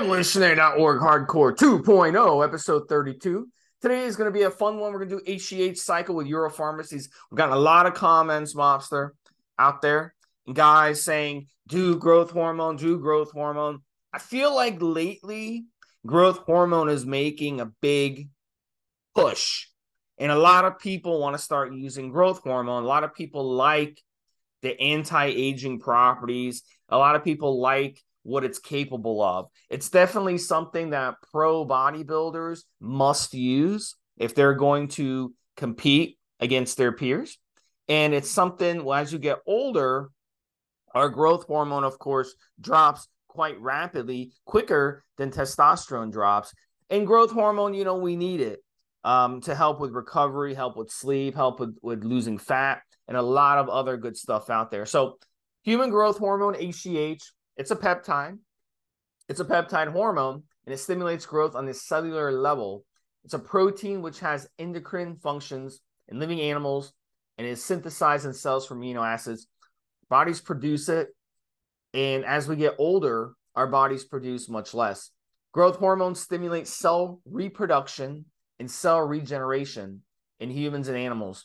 Evolutionary.org Hardcore 2.0, episode 32. Today is going to be a fun one. We're going to do HGH cycle with Europharmacies. We've gotten a lot of comments, Mobster, out there. Guys saying, do growth hormone, do growth hormone. I feel like lately, growth hormone is making a big push. And a lot of people want to start using growth hormone. A lot of people like the anti aging properties. A lot of people like what it's capable of. It's definitely something that pro bodybuilders must use if they're going to compete against their peers. And it's something well, as you get older, our growth hormone, of course, drops quite rapidly, quicker than testosterone drops. And growth hormone, you know, we need it um, to help with recovery, help with sleep, help with, with losing fat, and a lot of other good stuff out there. So, human growth hormone, HGH, it's a peptide. It's a peptide hormone and it stimulates growth on the cellular level. It's a protein which has endocrine functions in living animals and is synthesized in cells from amino acids. Bodies produce it. And as we get older, our bodies produce much less. Growth hormones stimulate cell reproduction and cell regeneration in humans and animals.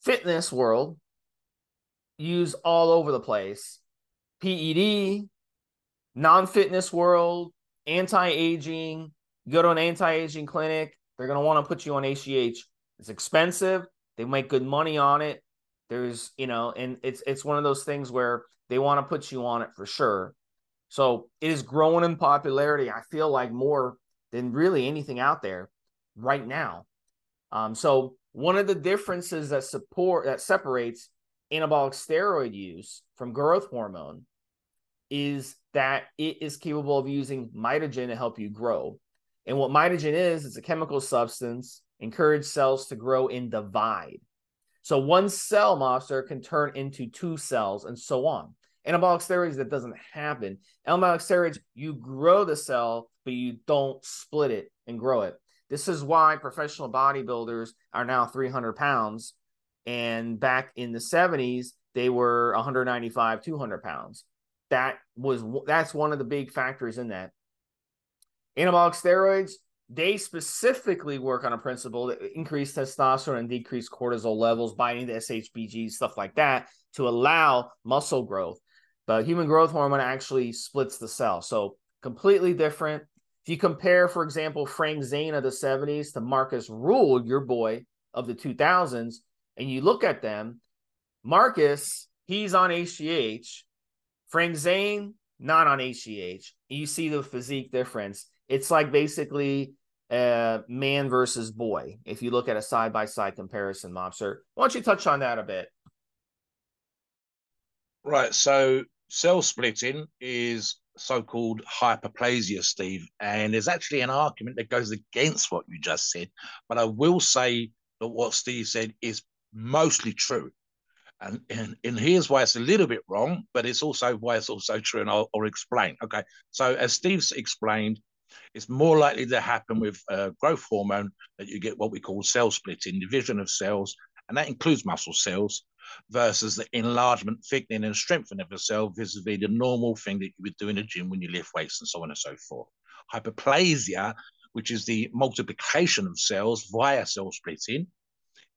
Fitness world use all over the place PED, non fitness world, anti aging. Go to an anti aging clinic, they're going to want to put you on HGH. It's expensive. They make good money on it. There's, you know, and it's it's one of those things where they want to put you on it for sure. So it is growing in popularity. I feel like more than really anything out there right now. Um, so one of the differences that support that separates anabolic steroid use from growth hormone is that it is capable of using mitogen to help you grow. And what mitogen is, it's a chemical substance, encourage cells to grow and divide. So one cell Mobster can turn into two cells and so on. Anabolic steroids, that doesn't happen. Anabolic steroids, you grow the cell, but you don't split it and grow it. This is why professional bodybuilders are now 300 pounds. And back in the 70s, they were 195, 200 pounds that was that's one of the big factors in that. Anabolic steroids, they specifically work on a principle that increase testosterone and decrease cortisol levels, binding to SHBG, stuff like that, to allow muscle growth. But human growth hormone actually splits the cell. So completely different. If you compare, for example, Frank Zane of the 70s to Markus Ruhl, your boy of the 2000s, and you look at them, Marcus, he's on HGH, Frank Zane, not on HGH. You see the physique difference. It's like basically uh, man versus boy. If you look at a side by side comparison, Mobster, why don't you touch on that a bit? Right. So cell splitting is so-called hyperplasia, Steve, and there's actually an argument that goes against what you just said. But I will say that what Steve said is mostly true. And, and, and here's why it's a little bit wrong, but it's also why it's also true, and I'll, I'll explain. Okay, so as Steve's explained, it's more likely to happen with uh, growth hormone that you get what we call cell splitting, division of cells, and that includes muscle cells, versus the enlargement, thickening, and strengthening of a cell vis-a-vis the normal thing that you would do in a gym when you lift weights and so on and so forth. Hyperplasia, which is the multiplication of cells via cell splitting,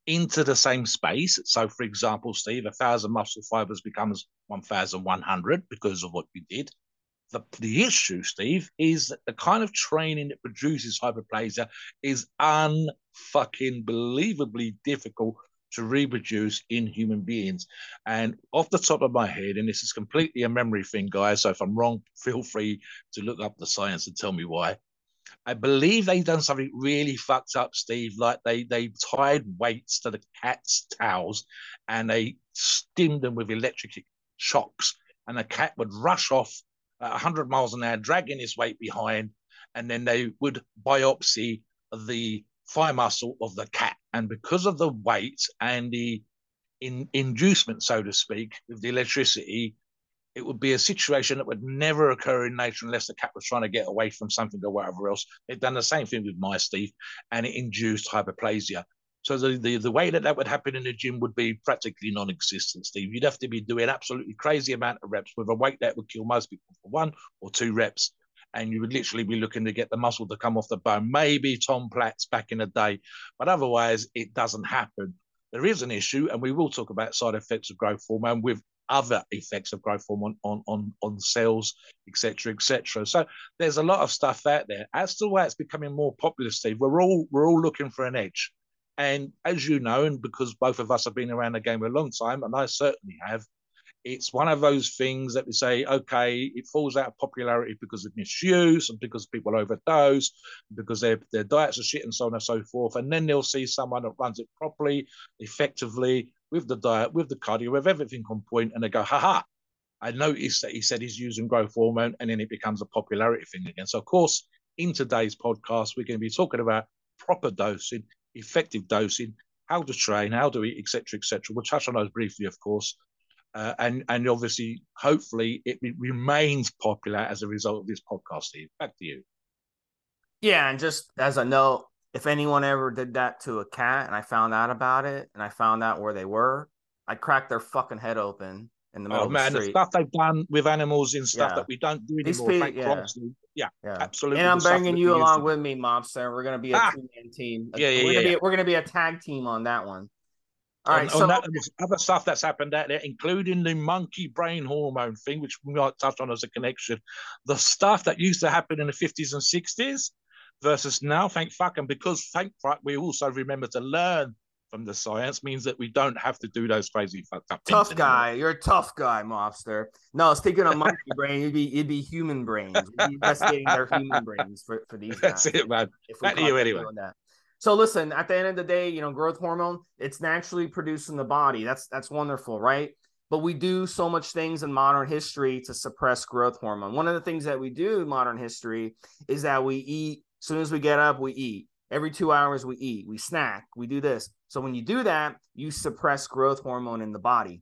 into the same space. So, for example, Steve, a thousand muscle fibers becomes 1,100 because of what you did. The, the issue, Steve, is that the kind of training that produces hyperplasia is unfucking believably difficult to reproduce in human beings. And off the top of my head, and this is completely a memory thing, guys, so if I'm wrong, feel free to look up the science and tell me why. I believe they've done something really fucked up, Steve. Like they they tied weights to the cat's towels and they stimmed them with electric shocks, and the cat would rush off at 100 miles an hour, dragging his weight behind, and then they would biopsy the thigh muscle of the cat. And because of the weight and the in, inducement, so to speak, of the electricity, it would be a situation that would never occur in nature unless the cat was trying to get away from something or whatever else. They've done the same thing with my Steve, and it induced hyperplasia. So the, the, the way that that would happen in the gym would be practically non-existent, Steve. You'd have to be doing absolutely crazy amount of reps with a weight that would kill most people for one or two reps. And you would literally be looking to get the muscle to come off the bone. Maybe Tom Platz back in the day, but otherwise it doesn't happen. There is an issue, and we will talk about side effects of growth hormone with other effects of growth hormone on, on, on cells, etc., etc. So there's a lot of stuff out there. As to why it's becoming more popular, Steve, we're all we're all looking for an edge. And as you know, and because both of us have been around the game a long time, and I certainly have, it's one of those things that we say, okay, it falls out of popularity because of misuse and because people overdose, because their, their diets are shit and so on and so forth. And then they'll see someone that runs it properly, effectively, with the diet, with the cardio, with everything on point, and they go, ha ha. I noticed that he said he's using growth hormone, and then it becomes a popularity thing again. So, of course, in today's podcast, we're going to be talking about proper dosing effective dosing, how to train, how to eat, etc., etc. We'll touch on those briefly, of course, uh, and and obviously, hopefully, it remains popular as a result of this podcast. Steve, back to you. Yeah, and just as a note, if anyone ever did that to a cat, and I found out about it, and I found out where they were, I'd crack their fucking head open in the middle oh, man, the, the, stuff they've done with animals and stuff yeah. that we don't do anymore. People, yeah. yeah. yeah, absolutely. And I'm bringing you along with me, Mobster. We're gonna be a ah. two-man team. Yeah, yeah, we're yeah, gonna yeah. Be, we're gonna be a tag team on that one. All right, on, so on that, there's other stuff that's happened out there, including the monkey brain hormone thing, which we might touch on as a connection. The stuff that used to happen in the 50s and 60s versus now, thank fuck, and because thank fuck, we also remember to learn from the science means that we don't have to do those crazy fucked up tough guy. You're a tough guy mobster. No speaking of monkey brain. It'd be it'd be human brains. We'd be investigating their human brains for, for these guys, that's it man. back to you anyway. so listen at the end of the day you know growth hormone it's naturally produced in the body. That's that's wonderful right? But we do so much things in modern history to suppress growth hormone. One of the things that we do in modern history is that we eat soon as we get up we eat Every two hours, we eat, we snack, we do this. So when you do that, you suppress growth hormone in the body.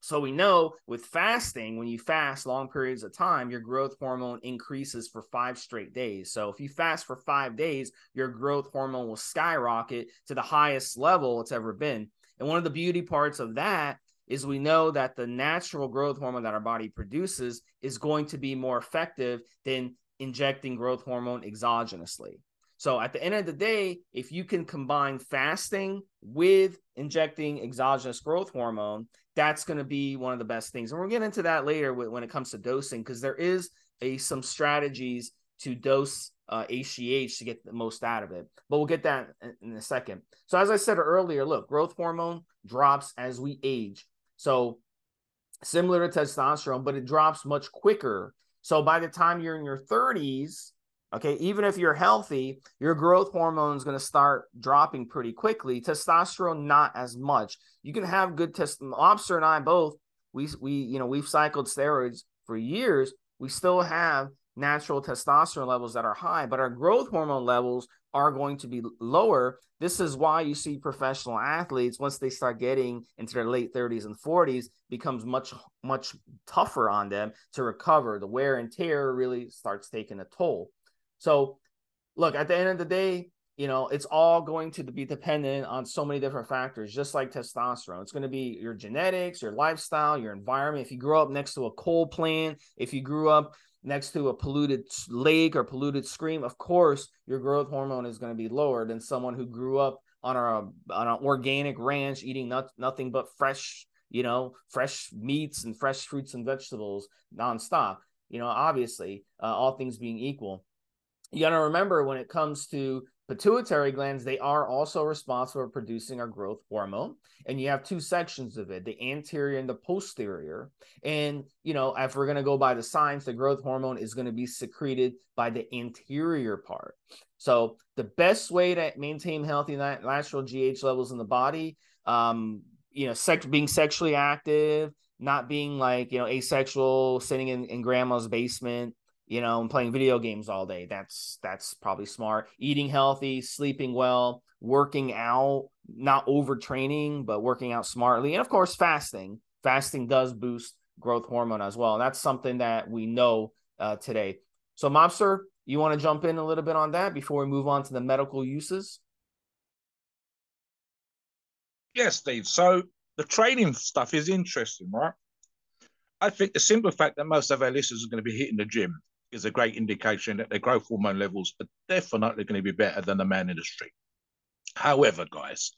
So we know with fasting, when you fast long periods of time, your growth hormone increases for five straight days. So if you fast for five days, your growth hormone will skyrocket to the highest level it's ever been. And one of the beauty parts of that is we know that the natural growth hormone that our body produces is going to be more effective than injecting growth hormone exogenously. So at the end of the day, if you can combine fasting with injecting exogenous growth hormone, that's going to be one of the best things. And we'll get into that later when it comes to dosing, because there is a some strategies to dose uh, HGH to get the most out of it. But we'll get that in a second. So as I said earlier, look, growth hormone drops as we age. So similar to testosterone, but it drops much quicker. So by the time you're in your 30s, Okay, even if you're healthy, your growth hormone is going to start dropping pretty quickly. Testosterone, not as much. You can have good test. Mobster and I both, we we you know we've cycled steroids for years. We still have natural testosterone levels that are high, but our growth hormone levels are going to be lower. This is why you see professional athletes once they start getting into their late 30s and 40s becomes much much tougher on them to recover. The wear and tear really starts taking a toll. So, look, at the end of the day, you know, it's all going to be dependent on so many different factors, just like testosterone. It's going to be your genetics, your lifestyle, your environment. If you grew up next to a coal plant, if you grew up next to a polluted lake or polluted stream, of course, your growth hormone is going to be lower than someone who grew up on a on an organic ranch eating not, nothing but fresh, you know, fresh meats and fresh fruits and vegetables nonstop. You know, obviously, uh, all things being equal you got to remember when it comes to pituitary glands, they are also responsible for producing our growth hormone. And you have two sections of it, the anterior and the posterior. And, you know, if we're going to go by the science, the growth hormone is going to be secreted by the anterior part. So the best way to maintain healthy natural GH levels in the body, um, you know, sex, being sexually active, not being like, you know, asexual, sitting in, in grandma's basement, you know, and playing video games all day. That's that's probably smart. Eating healthy, sleeping well, working out, not overtraining, but working out smartly. And of course, fasting. Fasting does boost growth hormone as well. And that's something that we know uh, today. So, Mobster, you want to jump in a little bit on that before we move on to the medical uses? Yes, Steve. So the training stuff is interesting, right? I think the simple fact that most of our listeners are going to be hitting the gym is a great indication that their growth hormone levels are definitely going to be better than the man in the street. However, guys,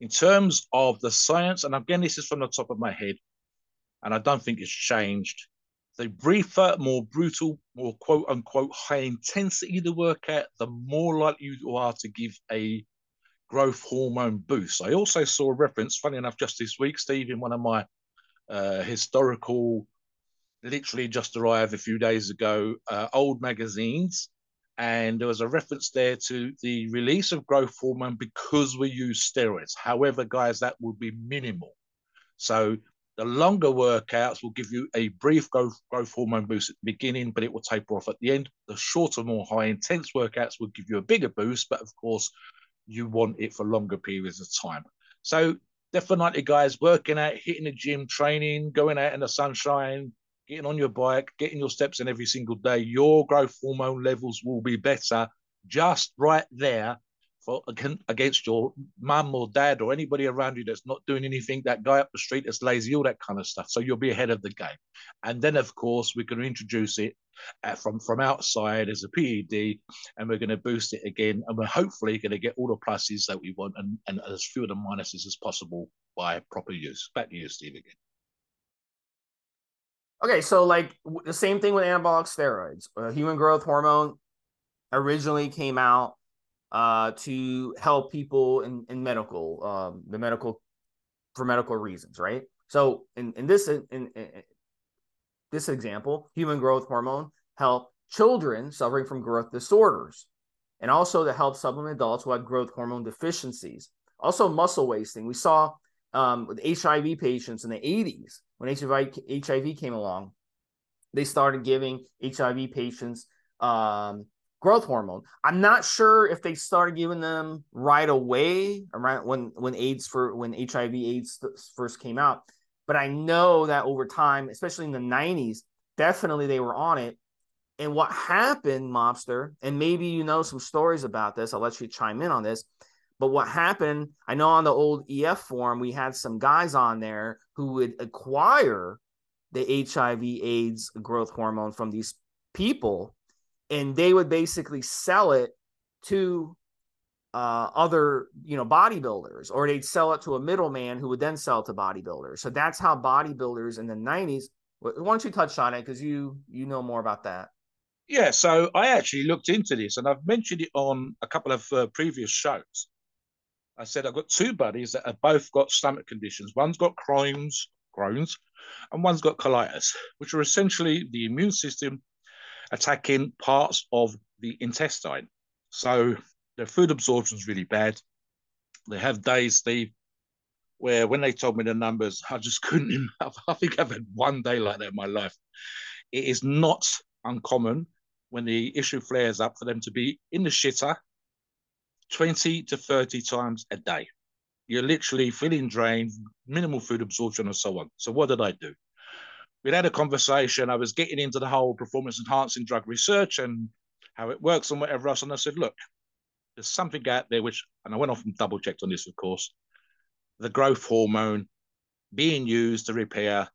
in terms of the science, and again, this is from the top of my head, and I don't think it's changed. The briefer, more brutal, more quote unquote high intensity the workout, the more likely you are to give a growth hormone boost. I also saw a reference, funny enough, just this week, Steve, in one of my uh, historical, literally just arrived a few days ago, uh, old magazines. And there was a reference there to the release of growth hormone because we use steroids. However, guys, that would be minimal. So the longer workouts will give you a brief growth, growth hormone boost at the beginning, but it will taper off at the end. The shorter, more high intense workouts will give you a bigger boost, but of course, you want it for longer periods of time. So definitely, guys, working out, hitting the gym, training, going out in the sunshine, getting on your bike, getting your steps in every single day, your growth hormone levels will be better just right there for against your mum or dad or anybody around you that's not doing anything, that guy up the street that's lazy, all that kind of stuff. So you'll be ahead of the game. And then, of course, we're going to introduce it uh, from from outside as a PED, and we're going to boost it again, and we're hopefully going to get all the pluses that we want and, and as few of the minuses as possible by proper use. Back to you, Steve, again. Okay, so like the same thing with anabolic steroids. Uh, human growth hormone originally came out uh, to help people in, in medical, um, the medical for medical reasons, right? So in, in this in, in this example, human growth hormone help children suffering from growth disorders, and also to help supplement adults who have growth hormone deficiencies. Also, muscle wasting. We saw um, with HIV patients in the 80s when HIV, HIV came along, they started giving HIV patients um, growth hormone. I'm not sure if they started giving them right away around when when AIDS for when HIV AIDS first came out, but I know that over time, especially in the 90s, definitely they were on it. And what happened, mobster, and maybe you know some stories about this. I'll let you chime in on this. But what happened, I know on the old EF forum, we had some guys on there who would acquire the HIV AIDS growth hormone from these people and they would basically sell it to uh, other you know bodybuilders or they'd sell it to a middleman who would then sell it to bodybuilders. So that's how bodybuilders in the 90s why don't you touch on it? Because you you know more about that. Yeah so i actually looked into this and i've mentioned it on a couple of uh, previous shows i said i've got two buddies that have both got stomach conditions one's got crohn's crohn's and one's got colitis which are essentially the immune system attacking parts of the intestine. So their food absorption is really bad. They have days, Steve, where when they told me the numbers, I just couldn't. I think I've had one day like that in my life. It is not uncommon when the issue flares up for them to be in the shitter 20 to 30 times a day. You're literally feeling drained, minimal food absorption, and so on. So, what did I do? we'd had a conversation. I was getting into the whole performance enhancing drug research and how it works and whatever else. And I said, look, there's something out there which, and I went off and double checked on this, of course, the growth hormone being used to repair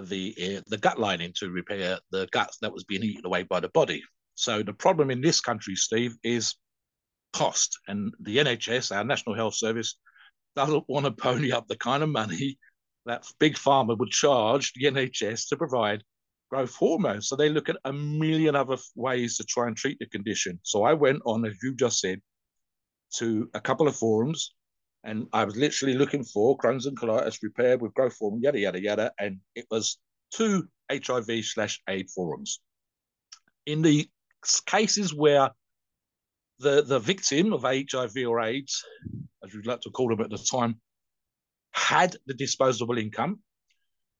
the uh, the gut lining to repair the guts that was being eaten away by the body. So the problem in this country, Steve, is cost, and the NHS, our National Health Service, doesn't want to pony up the kind of money that big pharma would charge the NHS to provide growth hormones. So they look at a million other ways to try and treat the condition. So I went on, as you just said, to a couple of forums and I was literally looking for Crohn's and colitis repaired with growth hormone, yada, yada, yada. And it was two HIV slash AIDS forums. In the cases where the, the victim of HIV or AIDS, as we'd like to call them at the time, had the disposable income,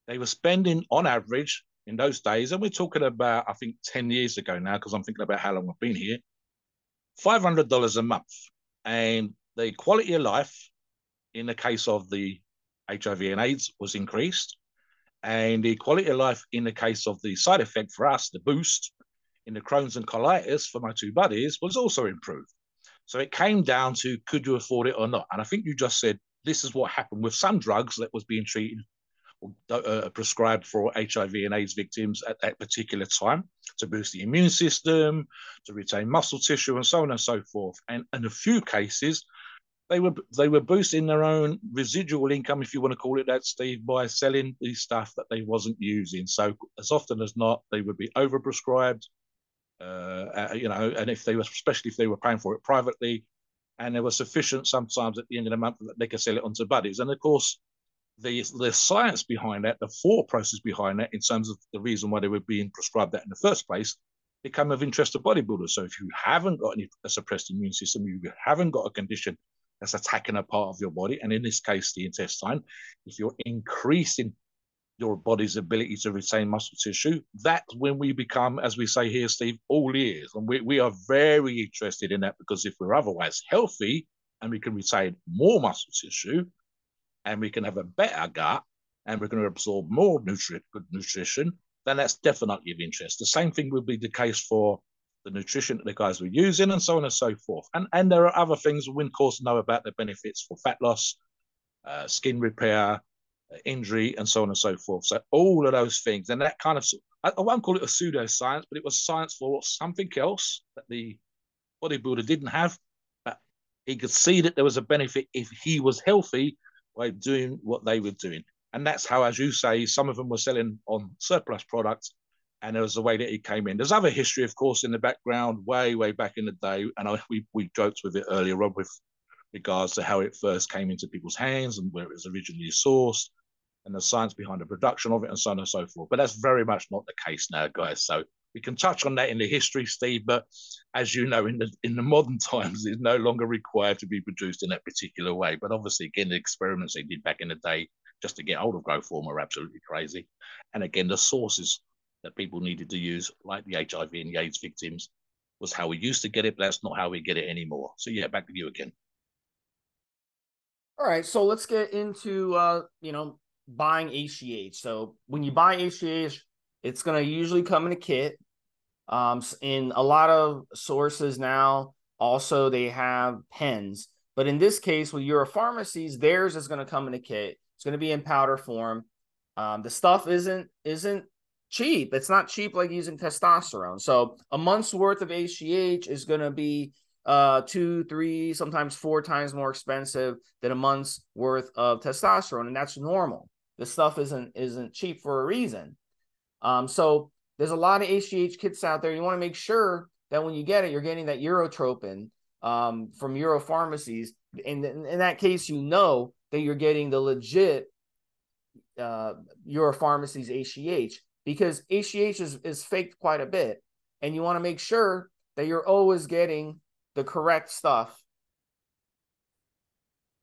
they were spending on average in those days, and we're talking about, I think, 10 years ago now, because I'm thinking about how long I've been here, $500 a month. And the quality of life, in the case of the HIV and AIDS, was increased. And the quality of life, in the case of the side effect for us, the boost in the Crohn's and colitis for my two buddies, was also improved. So it came down to could you afford it or not? And I think you just said this is what happened with some drugs that was being treated uh, prescribed for HIV and AIDS victims at that particular time to boost the immune system, to retain muscle tissue, and so on and so forth. And in a few cases, they were they were boosting their own residual income, if you want to call it that, Steve, by selling the stuff that they wasn't using. So as often as not, they would be overprescribed. Uh, uh, you know, and if they were, especially if they were paying for it privately, and there was sufficient sometimes at the end of the month that they could sell it onto buddies. And of course, the the science behind that, the thought process behind that, in terms of the reason why they were being prescribed that in the first place, become of interest to bodybuilders. So if you haven't got any a suppressed immune system, you haven't got a condition that's attacking a part of your body, and in this case, the intestine, if you're increasing your body's ability to retain muscle tissue, that's when we become, as we say here, Steve, all ears. And we, we are very interested in that because if we're otherwise healthy and we can retain more muscle tissue, and we can have a better gut and we're going to absorb more nutrient, good nutrition, then that's definitely of interest. The same thing will be the case for the nutrition that the guys were using and so on and so forth. And and there are other things we of course know about the benefits for fat loss, uh, skin repair, injury, and so on and so forth. So all of those things, and that kind of I, won't call it a pseudoscience, but it was science for something else that the bodybuilder didn't have. But he could see that there was a benefit if he was healthy by doing what they were doing. And that's how, as you say, some of them were selling on surplus products. And there was the way that it came in. There's other history, of course, in the background, way, way back in the day. And I, we, we joked with it earlier on with regards to how it first came into people's hands and where it was originally sourced and the science behind the production of it and so on and so forth. But that's very much not the case now, guys. So we can touch on that in the history, Steve, but as you know, in the in the modern times, it's no longer required to be produced in that particular way. But obviously, again, the experiments they did back in the day just to get hold of growth hormone are absolutely crazy. And again, the sources that people needed to use, like the HIV and the AIDS victims, was how we used to get it, but that's not how we get it anymore. So yeah, back to you again. All right, so let's get into uh, you know, buying HGH. So when you buy HGH, it's going to usually come in a kit. Um, in a lot of sources now, also they have pens. But in this case, with Euro pharmacies, theirs is going to come in a kit. It's going to be in powder form. Um, the stuff isn't isn't cheap. It's not cheap like using testosterone. So a month's worth of HGH is going to be uh two, three, sometimes four times more expensive than a month's worth of testosterone, and that's normal. This stuff isn't isn't cheap for a reason. Um, so there's a lot of HGH kits out there. You want to make sure that when you get it, you're getting that Urotropin um, from Euro pharmacies. In, in that case, you know that you're getting the legit uh, Euro pharmacies HGH because HGH is, is faked quite a bit. And you want to make sure that you're always getting the correct stuff.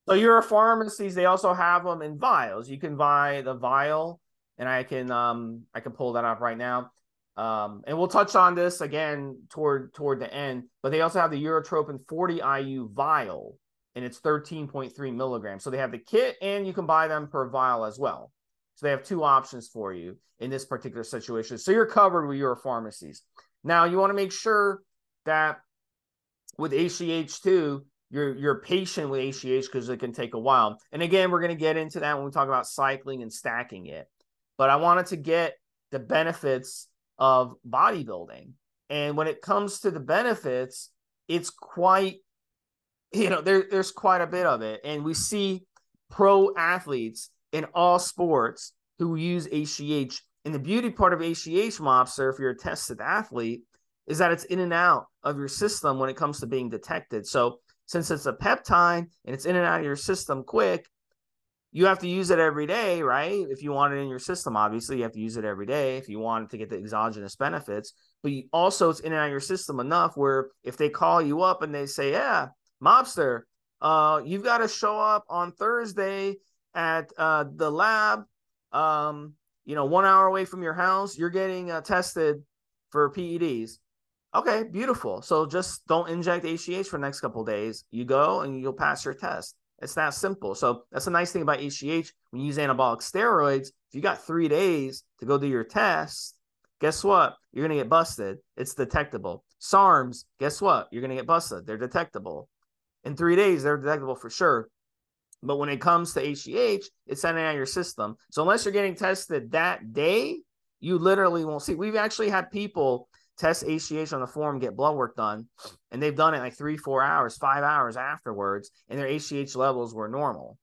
So Euro pharmacies, they also have them in vials. You can buy the vial and I can um I can pull that up right now. Um, and we'll touch on this again toward toward the end. But they also have the Urotropin 40 IU vial, and it's 13.3 milligrams. So they have the kit, and you can buy them per vial as well. So they have two options for you in this particular situation. So you're covered with Euro pharmacies. Now you want to make sure that with HGH2, you're you're patient with HGH because it can take a while. And again, we're going to get into that when we talk about cycling and stacking it but I wanted to get the benefits of bodybuilding. And when it comes to the benefits, it's quite, you know, there, there's quite a bit of it. And we see pro athletes in all sports who use HGH. And the beauty part of HGH, Mobster, if you're a tested athlete, is that it's in and out of your system when it comes to being detected. So since it's a peptide and it's in and out of your system quick, you have to use it every day, right? If you want it in your system, obviously, you have to use it every day if you want it to get the exogenous benefits. But you, also, it's in and out of your system enough where if they call you up and they say, "Yeah, mobster, uh, you've got to show up on Thursday at uh, the lab. Um, you know, one hour away from your house, you're getting uh, tested for PEDs. Okay, beautiful. So just don't inject HGH for the next couple days. You go and you'll pass your test. It's that simple. So that's a nice thing about HGH. When you use anabolic steroids, if you got three days to go do your test, guess what? You're gonna get busted. It's detectable. SARMs, guess what? You're gonna get busted. They're detectable. In three days, they're detectable for sure. But when it comes to HGH, it's sending out your system. So unless you're getting tested that day, you literally won't see. We've actually had people test HGH on the form, get blood work done, and they've done it like three, four hours, five hours afterwards, and their HGH levels were normal.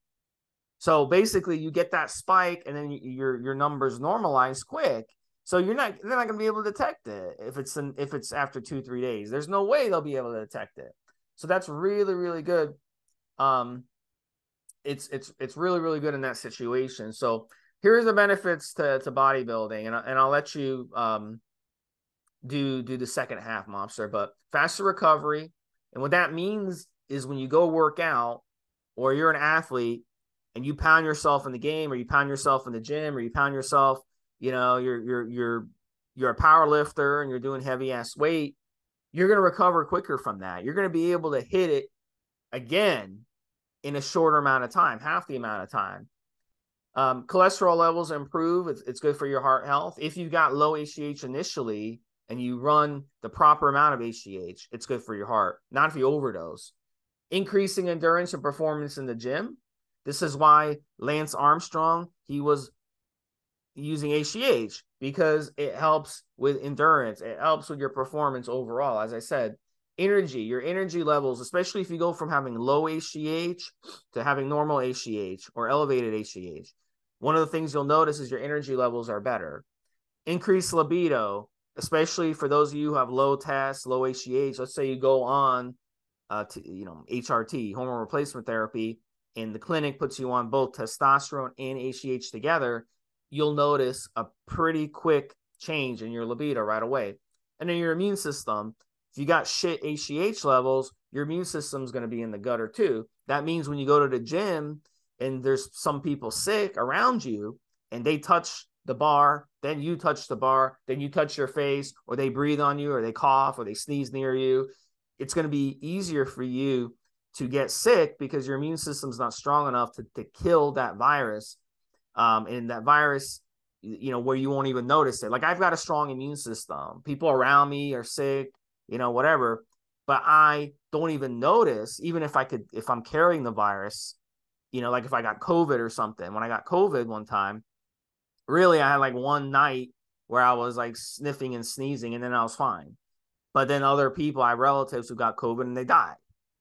So basically, you get that spike, and then your your numbers normalize quick. So you're not they're not going to be able to detect it if it's an, if it's after two three days. There's no way they'll be able to detect it. So that's really really good. Um, it's it's it's really really good in that situation. So here's the benefits to to bodybuilding, and and I'll let you um do do the second half, mobster. But faster recovery, and what that means is when you go work out or you're an athlete and you pound yourself in the game or you pound yourself in the gym or you pound yourself, you know, you're you're you're you're a power lifter and you're doing heavy ass weight, you're going to recover quicker from that. You're going to be able to hit it again in a shorter amount of time, half the amount of time. Um, cholesterol levels improve. It's, it's good for your heart health. If you've got low HGH initially, and you run the proper amount of HGH, it's good for your heart, not if you overdose. Increasing endurance and performance in the gym. This is why Lance Armstrong, he was using HGH because it helps with endurance. It helps with your performance overall. As I said, energy, your energy levels, especially if you go from having low HGH to having normal HGH or elevated HGH. One of the things you'll notice is your energy levels are better. Increased libido, especially for those of you who have low TEST, low HGH. Let's say you go on, uh, to, you know, HRT, hormone replacement therapy, and the clinic puts you on both testosterone and HGH together. You'll notice a pretty quick change in your libido right away. And then your immune system, if you got shit HGH levels, your immune system is going to be in the gutter too. That means when you go to the gym and there's some people sick around you and they touch the bar, then you touch the bar, then you touch your face, or they breathe on you, or they cough, or they sneeze near you. It's going to be easier for you to get sick because your immune system's not strong enough to, to kill that virus. Um, and that virus, you know, where you won't even notice it. Like I've got a strong immune system. People around me are sick, you know, whatever. But I don't even notice, even if I could, if I'm carrying the virus, you know, like if I got COVID or something. When I got COVID one time, really I had like one night where I was like sniffing and sneezing and then I was fine. But then other people, I relatives who got COVID and they died.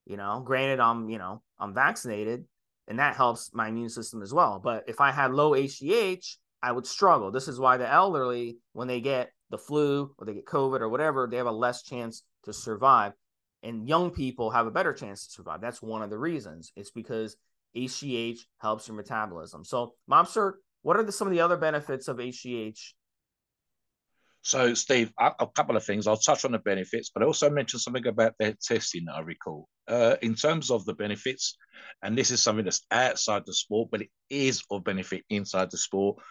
You know, granted, I'm, you know, I'm vaccinated and that helps my immune system as well. But if I had low HGH, I would struggle. This is why the elderly, when they get the flu or they get COVID or whatever, they have a less chance to survive. And young people have a better chance to survive. That's one of the reasons. It's because HGH helps your metabolism. So, Mobster, what are the, some of the other benefits of HGH? So, Steve, a, a, couple of things. I'll touch on the benefits, but I also mentioned something about their testing that I recall. Uh, in terms of the benefits, and this is something that's outside the sport, but it is of benefit inside the sport.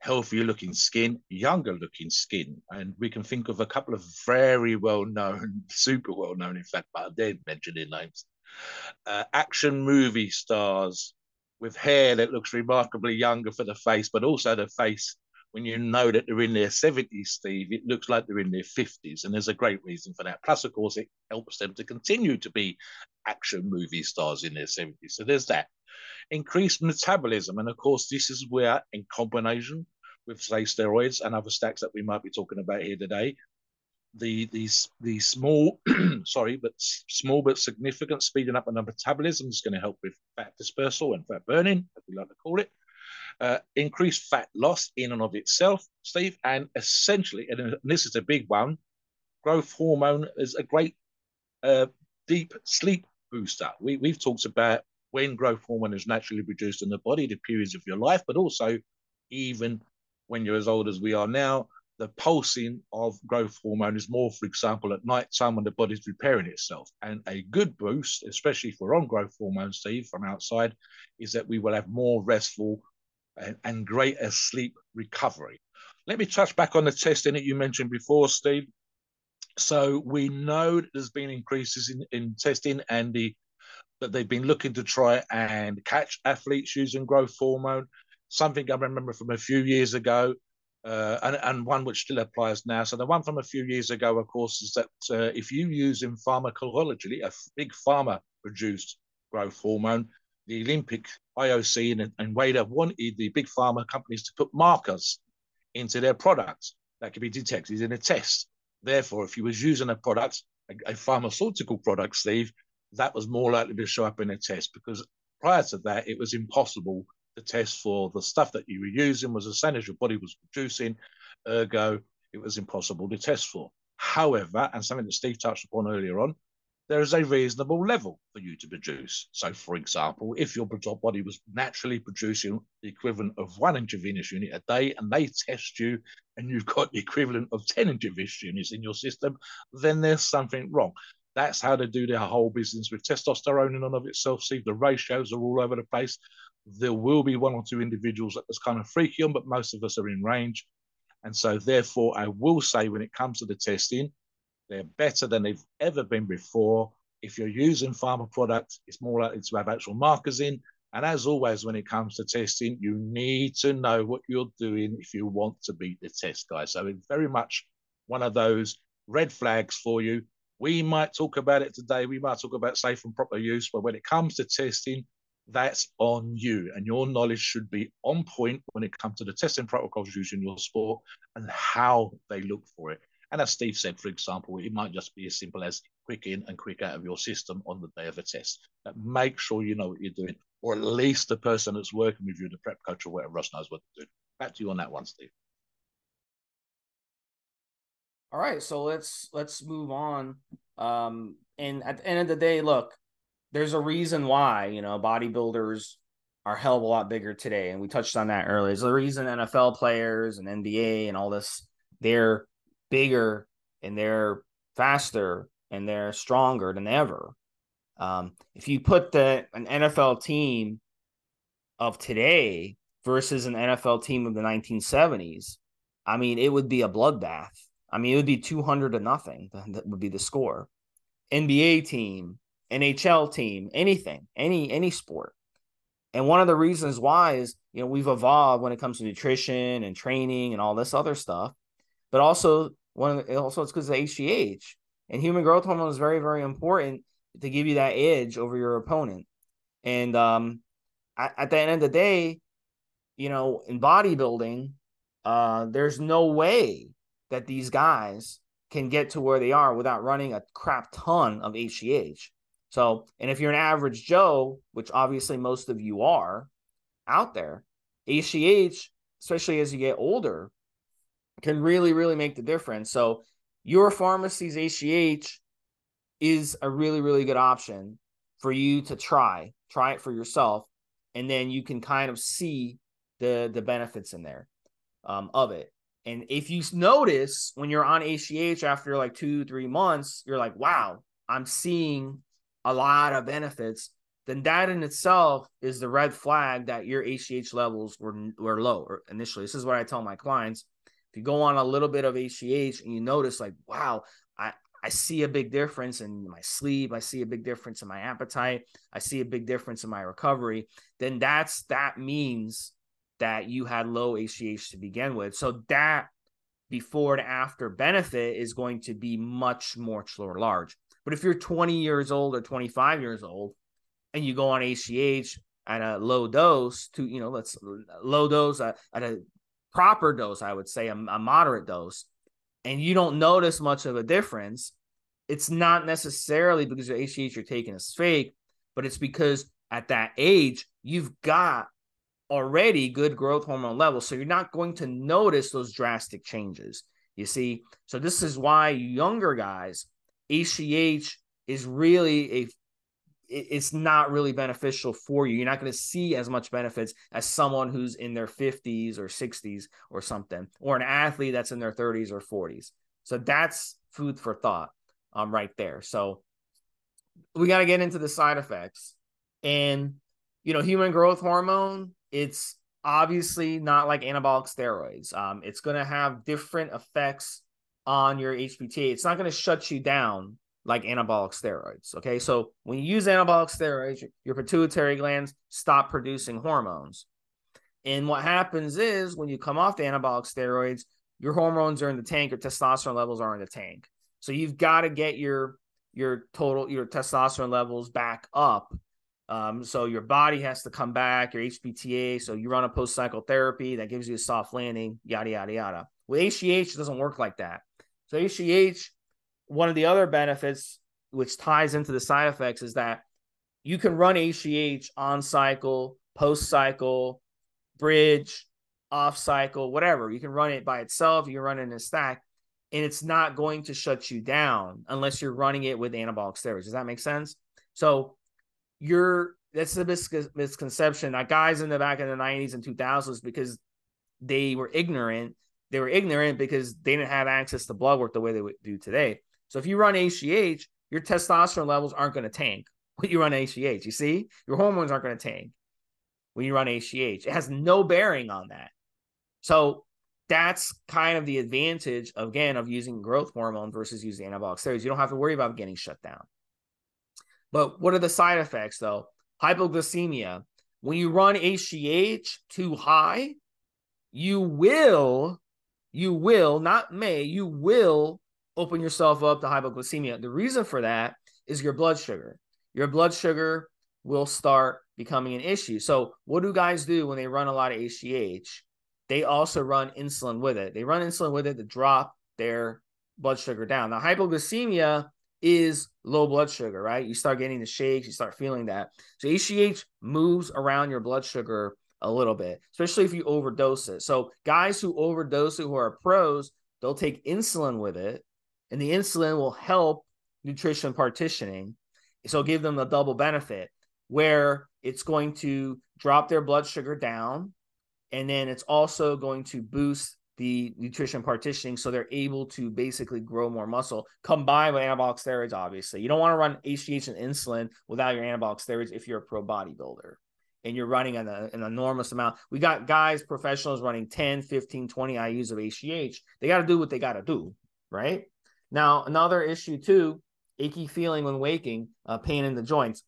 Healthier looking skin, younger looking skin. And we can think of a couple of very well known, super well known, in fact, but I didn't mention their names. Uh, action movie stars, with hair that looks remarkably younger for the face, but also the face when you know that they're in their 70s, Steve, it looks like they're in their 50s. And there's a great reason for that. Plus, of course, it helps them to continue to be action movie stars in their 70s. So there's that. Increased metabolism. And of course, this is where, in combination with, say, steroids and other stacks that we might be talking about here today, the these the small sorry but small but significant speeding up of the metabolism is going to help with fat dispersal and fat burning as we like to call it. Uh, increased fat loss in and of itself steve and essentially and this is a big one growth hormone is a great uh, deep sleep booster. We, we've talked about when growth hormone is naturally produced in the body the periods of your life but also even when you're as old as we are now the pulsing of growth hormone is more, for example, at night time when the body's repairing itself. And a good boost, especially for on growth hormone, Steve, from outside, is that we will have more restful and, and greater sleep recovery. Let me touch back on the testing that you mentioned before, Steve. So we know that there's been increases in, in testing and the that they've been looking to try and catch athletes using growth hormone. Something I remember from a few years ago, uh, and, and one which still applies now. So the one from a few years ago, of course, is that uh, if you use in pharmacology a big pharma produced growth hormone, the Olympic IOC and, and WADA wanted the big pharma companies to put markers into their products that could be detected in a test. Therefore, if you was using a product, a, a pharmaceutical product, Steve, that was more likely to show up in a test because prior to that, it was impossible to test for the stuff that you were using was the same as your body was producing. Ergo, it was impossible to test for. However, and something that Steve touched upon earlier on, there is a reasonable level for you to produce. So, for example, if your body was naturally producing the equivalent of one intravenous unit a day and they test you and you've got the equivalent of 10 intravenous units in your system, then there's something wrong. That's how they do their whole business with testosterone in and of itself. See, the ratios are all over the place. There will be one or two individuals that is kind of freaky on, but most of us are in range. And so, therefore, I will say when it comes to the testing, they're better than they've ever been before. If you're using pharma products, it's more likely to have actual markers in. And as always, when it comes to testing, you need to know what you're doing if you want to beat the test, guys. So it's very much one of those red flags for you. We might talk about it today. We might talk about safe and proper use, but when it comes to testing, that's on you. And your knowledge should be on point when it comes to the testing protocols used in your sport and how they look for it. And as Steve said, for example, it might just be as simple as quick in and quick out of your system on the day of a test. But make sure you know what you're doing, or at least the person that's working with you, the prep coach or whatever else knows what to do. Back to you on that one, Steve. All right, so let's let's move on. Um, and at the end of the day, look, there's a reason why you know bodybuilders are hell of a lot bigger today, and we touched on that earlier. There's a reason NFL players and NBA and all this they're bigger and they're faster and they're stronger than ever. Um, if you put the an NFL team of today versus an NFL team of the 1970s, I mean, it would be a bloodbath. I mean, it would be 200 to nothing. That would be the score. NBA team, NHL team, anything, any any sport. And one of the reasons why is, you know, we've evolved when it comes to nutrition and training and all this other stuff. But also one of the, also it's because of HGH and human growth hormone is very very important to give you that edge over your opponent. And um, at, at the end of the day, you know, in bodybuilding, uh, there's no way that these guys can get to where they are without running a crap ton of HGH. So, and if you're an average Joe, which obviously most of you are out there, HGH, especially as you get older, can really, really make the difference. So Euro pharmacy's HGH is a really, really good option for you to try. Try it for yourself, and then you can kind of see the the benefits in there um, of it. And if you notice when you're on HGH after like two, three months, you're like, wow, I'm seeing a lot of benefits. Then that in itself is the red flag that your HGH levels were were low initially. This is what I tell my clients if you go on a little bit of HGH and you notice, like, wow, I, I see a big difference in my sleep, I see a big difference in my appetite, I see a big difference in my recovery, then that's that means that you had low HGH to begin with. So that before and after benefit is going to be much, much more large. But if you're 20 years old or 25 years old and you go on HGH at a low dose to, you know, let's low dose at, at a proper dose, I would say, a, a moderate dose, and you don't notice much of a difference, it's not necessarily because your HGH you're taking is fake, but it's because at that age, you've got already good growth hormone levels. So you're not going to notice those drastic changes. You see, so this is why younger guys, HGH is really a it's not really beneficial for you. You're not going to see as much benefits as someone who's in their 50s or 60s or something, or an athlete that's in their 30s or 40s. So that's food for thought um, right there. So we got to get into the side effects. And, you know, human growth hormone, it's obviously not like anabolic steroids. Um, it's going to have different effects on your HPTA. It's not going to shut you down like anabolic steroids. Okay. So when you use anabolic steroids, your pituitary glands stop producing hormones. And what happens is when you come off the anabolic steroids, your hormones are in the tank, your testosterone levels are in the tank. So you've got to get your your total your testosterone levels back up. Um, so your body has to come back, your HPTA. So you run a post cycle therapy that gives you a soft landing, yada yada yada. With HGH, it doesn't work like that. So HGH, one of the other benefits, which ties into the side effects, is that you can run HGH on cycle, post cycle, bridge, off cycle, whatever. You can run it by itself. You can run it in a stack and it's not going to shut you down unless you're running it with anabolic steroids. Does that make sense? So you're that's the misconception that guys in the back in the 90s and 2000s because they were ignorant. They were ignorant because they didn't have access to blood work the way they would do today. So if you run HGH, your testosterone levels aren't going to tank when you run HGH. You see, your hormones aren't going to tank when you run HGH. It has no bearing on that. So that's kind of the advantage of, again of using growth hormone versus using anabolic steroids. You don't have to worry about getting shut down. But what are the side effects though? Hypoglycemia. When you run HGH too high, you will, you will, not may, you will open yourself up to hypoglycemia. The reason for that is your blood sugar. Your blood sugar will start becoming an issue. So, what do guys do when they run a lot of HGH? they also run insulin with it. They run insulin with it to drop their blood sugar down. Now, hypoglycemia is low blood sugar, right? You start getting the shakes, you start feeling that. So HGH moves around your blood sugar a little bit, especially if you overdose it. So guys who overdose it, who are pros, they'll take insulin with it, and the insulin will help nutrition partitioning. So give them a double benefit where it's going to drop their blood sugar down and then it's also going to boost the nutrition partitioning so they're able to basically grow more muscle combined with anabolic steroids obviously you don't want to run hgh and insulin without your anabolic steroids if you're a pro bodybuilder and you're running an, an enormous amount. We got guys professionals running 10 15 20 ius of hgh they got to do what they got to do right? Now another issue too achy feeling when waking uh, pain in the joints.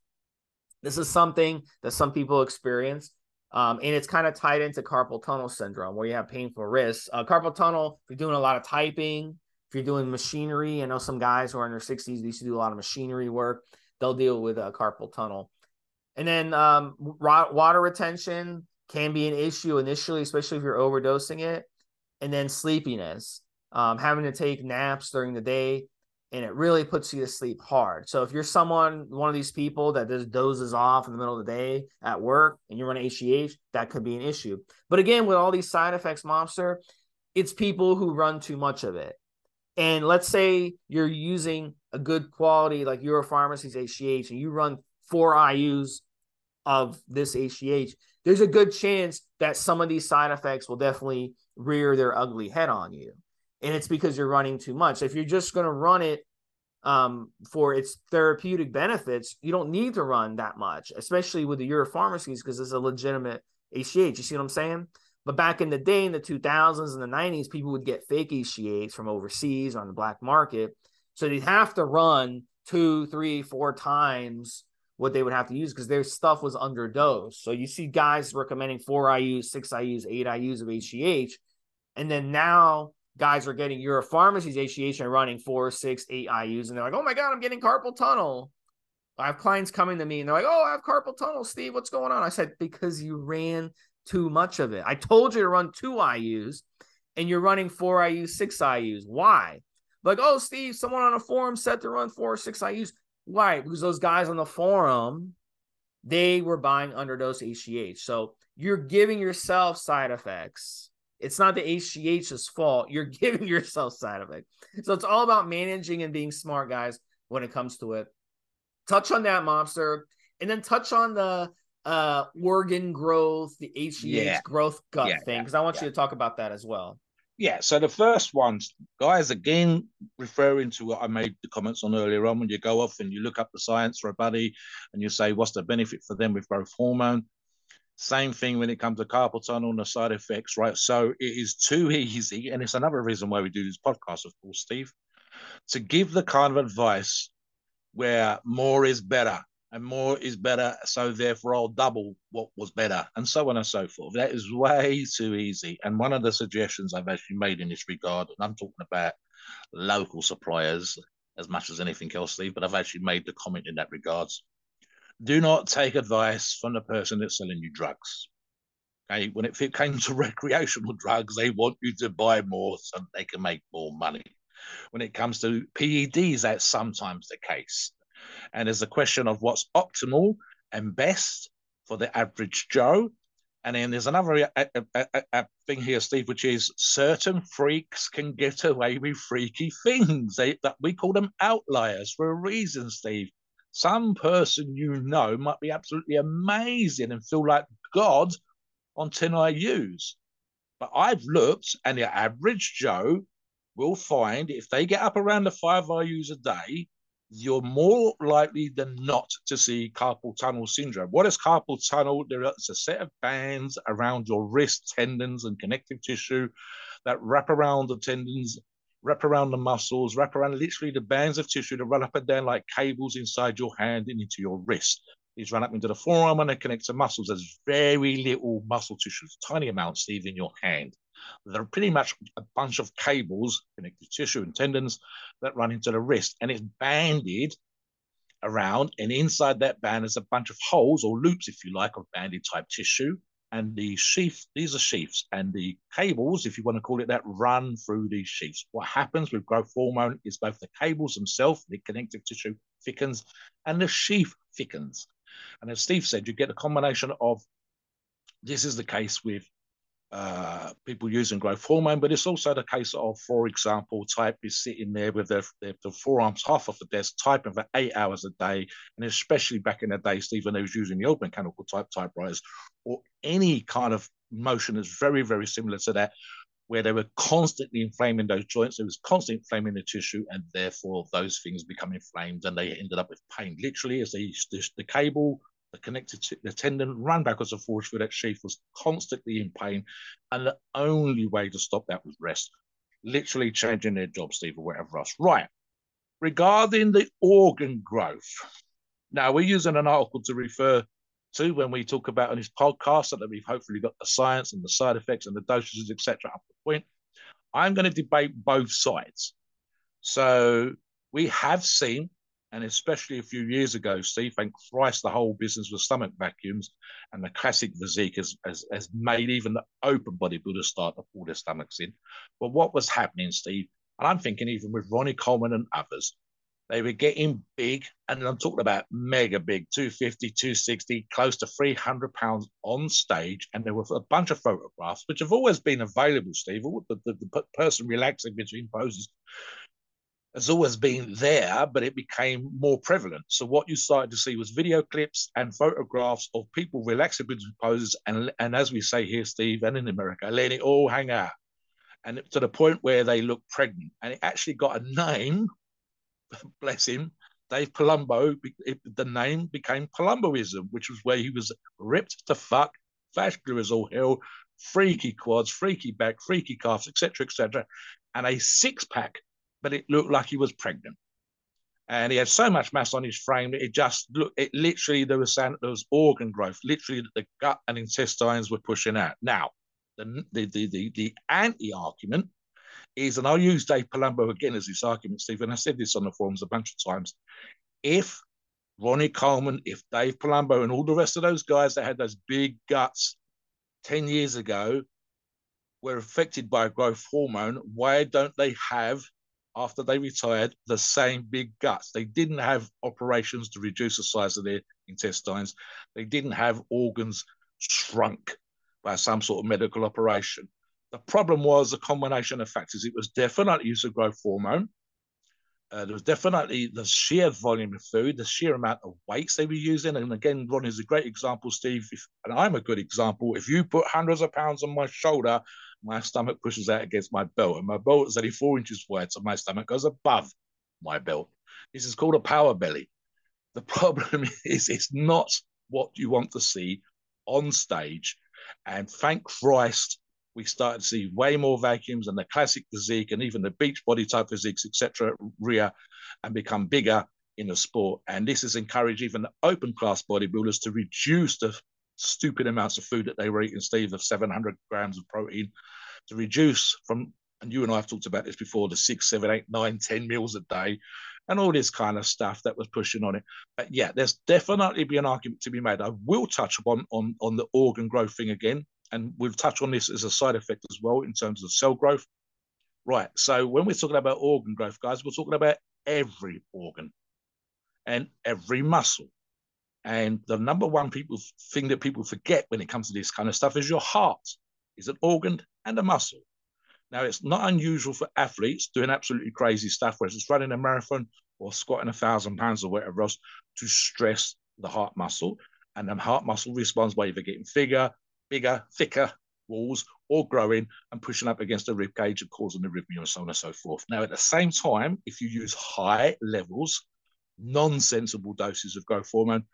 This is something that some people experience um, and it's kind of tied into carpal tunnel syndrome where you have painful wrists. Uh, carpal tunnel, if you're doing a lot of typing, if you're doing machinery, I know some guys who are in their 60s, they used to do a lot of machinery work, they'll deal with a carpal tunnel. And then um, water retention can be an issue initially, especially if you're overdosing it. And then sleepiness, um, having to take naps during the day and it really puts you to sleep hard. So if you're someone, one of these people that just dozes off in the middle of the day at work and you're running HGH, that could be an issue. But again, with all these side effects, Mobster, it's people who run too much of it. And let's say you're using a good quality like Euro pharmacy's HGH and you run four IUs of this HGH, there's a good chance that some of these side effects will definitely rear their ugly head on you and it's because you're running too much. If you're just going to run it um, for its therapeutic benefits, you don't need to run that much, especially with the Euro pharmacies because it's a legitimate HGH. You see what I'm saying? But back in the day, in the 2000s and the 90s, people would get fake HGH from overseas on the black market. So they'd have to run two, three, four times what they would have to use because their stuff was underdosed. So you see guys recommending four IUs, six IUs, eight IUs of HGH. And then now guys are getting Euro pharmacy's HGH and running four, six, eight IUs, and they're like, oh my God, I'm getting carpal tunnel. I have clients coming to me and they're like, oh, I have carpal tunnel, Steve. What's going on? I said, because you ran too much of it. I told you to run two IUs and you're running four IUs, six IUs. Why? Like, oh, Steve, someone on a forum said to run four or six IUs. Why? Because those guys on the forum, they were buying underdose HGH. So you're giving yourself side effects it's not the HGH's fault. You're giving yourself side effect. So it's all about managing and being smart, guys, when it comes to it. Touch on that, Mobster, and then touch on the uh organ growth, the HGH yeah. growth gut yeah, thing, because I want yeah. you to talk about that as well. Yeah, so the first ones, guys, again, referring to what I made the comments on earlier on, when you go off and you look up the science for a buddy and you say, what's the benefit for them with growth hormone? Same thing when it comes to carpal tunnel and the side effects, right? So it is too easy, and it's another reason why we do this podcast, of course, Steve, to give the kind of advice where more is better and more is better, so therefore I'll double what was better, and so on and so forth. That is way too easy. And one of the suggestions I've actually made in this regard, and I'm talking about local suppliers as much as anything else, Steve, but I've actually made the comment in that regards do not take advice from the person that's selling you drugs. Okay, when it came to recreational drugs, they want you to buy more so they can make more money. When it comes to PEDs, that's sometimes the case. And there's a question of what's optimal and best for the average Joe. And then there's another a, a, a, thing here, Steve, which is certain freaks can get away with freaky things. They, that we call them outliers for a reason, Steve. Some person you know might be absolutely amazing and feel like God on 10 IUs. But I've looked, and the average Joe will find if they get up around the five IUs a day, you're more likely than not to see carpal tunnel syndrome. What is carpal tunnel? There's a set of bands around your wrist tendons and connective tissue that wrap around the tendons wrap around the muscles, wrap around literally the bands of tissue that run up and down like cables inside your hand and into your wrist. These run up into the forearm and they connect to muscles. There's very little muscle tissue, tiny amounts even in your hand. They're pretty much a bunch of cables, connective tissue and tendons that run into the wrist. And it's banded around. And inside that band is a bunch of holes or loops, if you like, of banded type tissue and the sheath, these are sheaths, and the cables, if you want to call it that, run through these sheaths. What happens with growth hormone is both the cables themselves, the connective tissue thickens, and the sheath thickens. And as Steve said, you get a combination of this is the case with uh, people using growth hormone, but it's also the case of, for example, type is sitting there with their, their, their forearms half off the desk, typing for eight hours a day, and especially back in the day, Stephen, they was using the old mechanical type typewriters, or any kind of motion that's very, very similar to that, where they were constantly inflaming those joints, it was constantly inflaming the tissue, and therefore those things become inflamed, and they ended up with pain. Literally, as they the, the cable the connected to the tendon ran backwards and forwards through that sheath, was constantly in pain. And the only way to stop that was rest, literally changing their job, Steve, or whatever else. Right. Regarding the organ growth, now we're using an article to refer to when we talk about on this podcast so that we've hopefully got the science and the side effects and the dosages, etc. up the point. I'm going to debate both sides. So we have seen and especially a few years ago, Steve, thank Christ the whole business was stomach vacuums, and the classic physique has, has, has made even the open bodybuilders start to pull their stomachs in. But what was happening, Steve, and I'm thinking even with Ronnie Coleman and others, they were getting big, and I'm talking about mega big 250, 260, close to 300 pounds on stage. And there were a bunch of photographs, which have always been available, Steve. The, the, the person relaxing between poses has always been there, but it became more prevalent. So what you started to see was video clips and photographs of people relaxing between poses, and and as we say here, Steve, and in America, letting it all hang out, and to the point where they look pregnant, and it actually got a name. Bless him, Dave Palumbo. The name became Palumboism, which was where he was ripped to fuck, vascular as all hell, freaky quads, freaky back, freaky calves, etc., etc., and a six pack but it looked like he was pregnant. And he had so much mass on his frame that it just looked, it literally, there was, there was organ growth, literally the gut and intestines were pushing out. Now, the, the, the, the, the anti-argument is, and I'll use Dave Palumbo again as this argument, Stephen, I said this on the forums a bunch of times. If Ronnie Coleman, if Dave Palumbo and all the rest of those guys that had those big guts 10 years ago were affected by a growth hormone, why don't they have after they retired the same big guts. They didn't have operations to reduce the size of their intestines. They didn't have organs shrunk by some sort of medical operation. The problem was a combination of factors. It was definitely use of growth hormone. Uh, there was definitely the sheer volume of food, the sheer amount of weights they were using. And again, Ron is a great example, Steve. If, and I'm a good example. If you put hundreds of pounds on my shoulder, my stomach pushes out against my belt, and my belt is only four inches wide, so my stomach goes above my belt. This is called a power belly. The problem is, it's not what you want to see on stage. And thank Christ, we started to see way more vacuums and the classic physique and even the beach body type physiques, etc., rear and become bigger in the sport. And this has encouraged even open class bodybuilders to reduce the stupid amounts of food that they were eating, Steve, of 700 grams of protein, to reduce from, and you and I have talked about this before, the six, seven, eight, nine, ten meals a day, and all this kind of stuff that was pushing on it. But yeah, there's definitely be an argument to be made. I will touch upon on, on the organ growth thing again, and we've touched on this as a side effect as well in terms of cell growth. Right. So when we're talking about organ growth, guys, we're talking about every organ and every muscle. And the number one people thing that people forget when it comes to this kind of stuff is your heart is an organ and a muscle. Now it's not unusual for athletes doing absolutely crazy stuff, whether it's running a marathon or squatting a thousand pounds or whatever else, to stress the heart muscle. And the heart muscle responds by either getting bigger, bigger, thicker walls, or growing and pushing up against the rib cage and causing arrhythmia and so on and so forth. Now, at the same time, if you use high levels, non-sensible doses of growth hormone,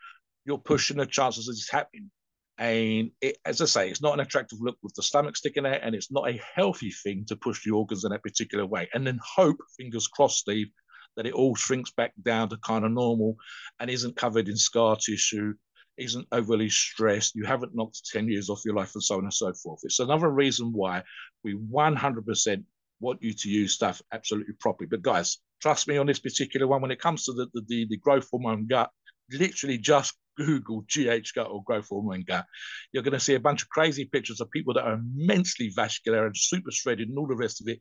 you're pushing the chances of this happening. And it, as I say, it's not an attractive look with the stomach sticking out, and it's not a healthy thing to push the organs in that particular way. And then hope, fingers crossed, Steve, that it all shrinks back down to kind of normal and isn't covered in scar tissue, isn't overly stressed, you haven't knocked 10 years off your life, and so on and so forth. It's another reason why we 100% want you to use stuff absolutely properly. But guys, trust me on this particular one, when it comes to the, the, the growth hormone gut, literally just Google GH gut or growth hormone gut, you're going to see a bunch of crazy pictures of people that are immensely vascular and super shredded and all the rest of it.